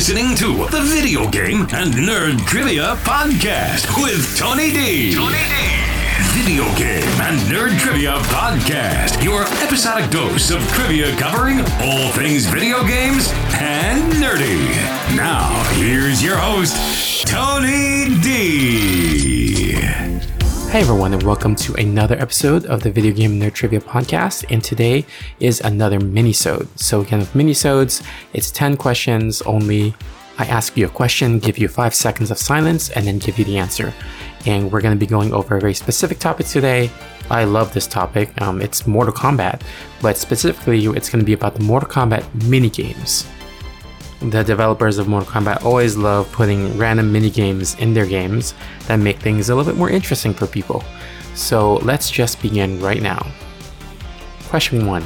listening to the Video Game and Nerd Trivia Podcast with Tony D. Tony D. Video Game and Nerd Trivia Podcast, your episodic dose of trivia covering all things video games and nerdy. Now, here's your host, Tony D. Hey everyone, and welcome to another episode of the Video Game Nerd Trivia Podcast. And today is another mini-sode. So again, with mini-sodes, it's 10 questions only. I ask you a question, give you five seconds of silence, and then give you the answer. And we're going to be going over a very specific topic today. I love this topic. Um, it's Mortal Kombat, but specifically, it's going to be about the Mortal Kombat mini games the developers of Mortal Kombat always love putting random mini games in their games that make things a little bit more interesting for people. So let's just begin right now. Question 1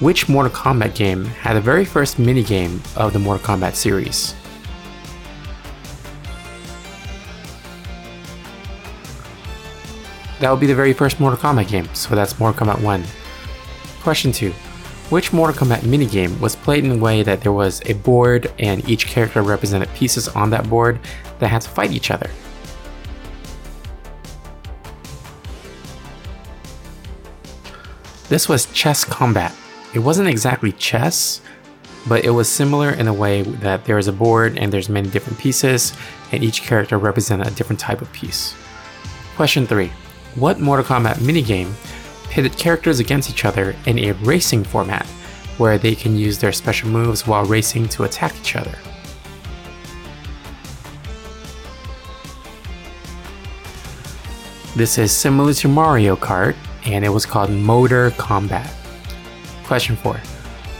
Which Mortal Kombat game had the very first mini game of the Mortal Kombat series? That would be the very first Mortal Kombat game, so that's Mortal Kombat 1. Question 2 which Mortal Kombat minigame was played in a way that there was a board and each character represented pieces on that board that had to fight each other. This was Chess Kombat. It wasn't exactly chess, but it was similar in a way that there is a board and there's many different pieces, and each character represented a different type of piece. Question 3. What Mortal Kombat minigame pitted characters against each other in a racing format, where they can use their special moves while racing to attack each other. This is similar to Mario Kart, and it was called Motor Kombat. Question 4.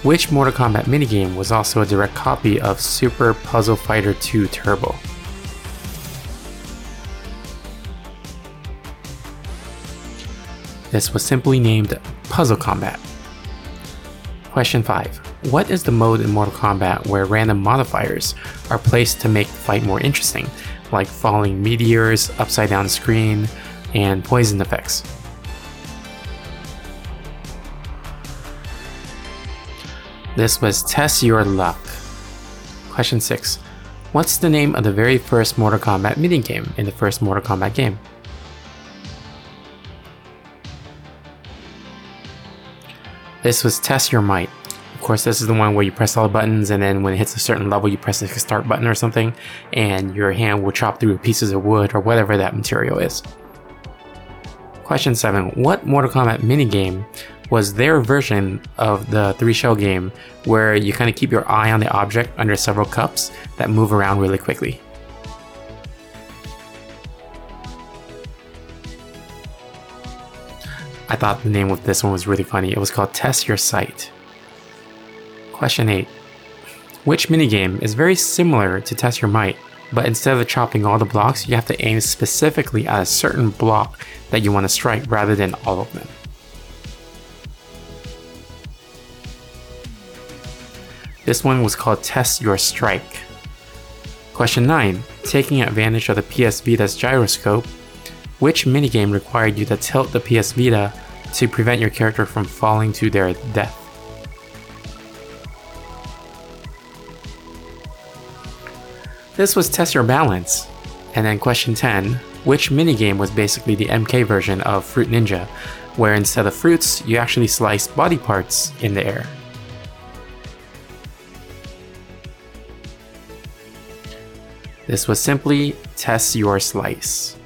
Which Mortal Kombat minigame was also a direct copy of Super Puzzle Fighter 2 Turbo? This was simply named Puzzle Kombat. Question 5. What is the mode in Mortal Kombat where random modifiers are placed to make the fight more interesting, like falling meteors, upside down screen, and poison effects? This was Test Your Luck. Question 6. What's the name of the very first Mortal Kombat minigame in the first Mortal Kombat game? This was Test Your Might. Of course, this is the one where you press all the buttons, and then when it hits a certain level, you press the start button or something, and your hand will chop through pieces of wood or whatever that material is. Question 7. What Mortal Kombat minigame was their version of the three shell game where you kind of keep your eye on the object under several cups that move around really quickly? I thought the name of this one was really funny. It was called Test Your Sight. Question 8. Which minigame is very similar to Test Your Might, but instead of chopping all the blocks, you have to aim specifically at a certain block that you want to strike rather than all of them? This one was called Test Your Strike. Question 9. Taking advantage of the PS Vita's gyroscope, which minigame required you to tilt the PS Vita to prevent your character from falling to their death? This was Test Your Balance. And then question 10, which minigame was basically the MK version of Fruit Ninja, where instead of fruits, you actually slice body parts in the air? This was simply Test Your Slice.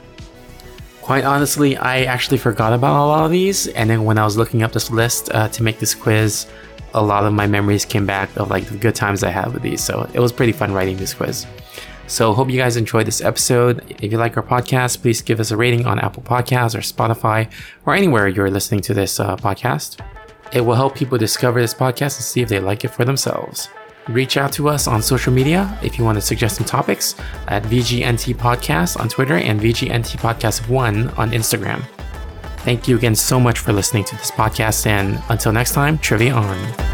Quite honestly, I actually forgot about a lot of these, and then when I was looking up this list uh, to make this quiz, a lot of my memories came back of like the good times I had with these. So it was pretty fun writing this quiz. So hope you guys enjoyed this episode. If you like our podcast, please give us a rating on Apple Podcasts or Spotify or anywhere you're listening to this uh, podcast. It will help people discover this podcast and see if they like it for themselves. Reach out to us on social media if you want to suggest some topics at VGNT Podcast on Twitter and VGNT Podcast 1 on Instagram. Thank you again so much for listening to this podcast, and until next time, trivia on.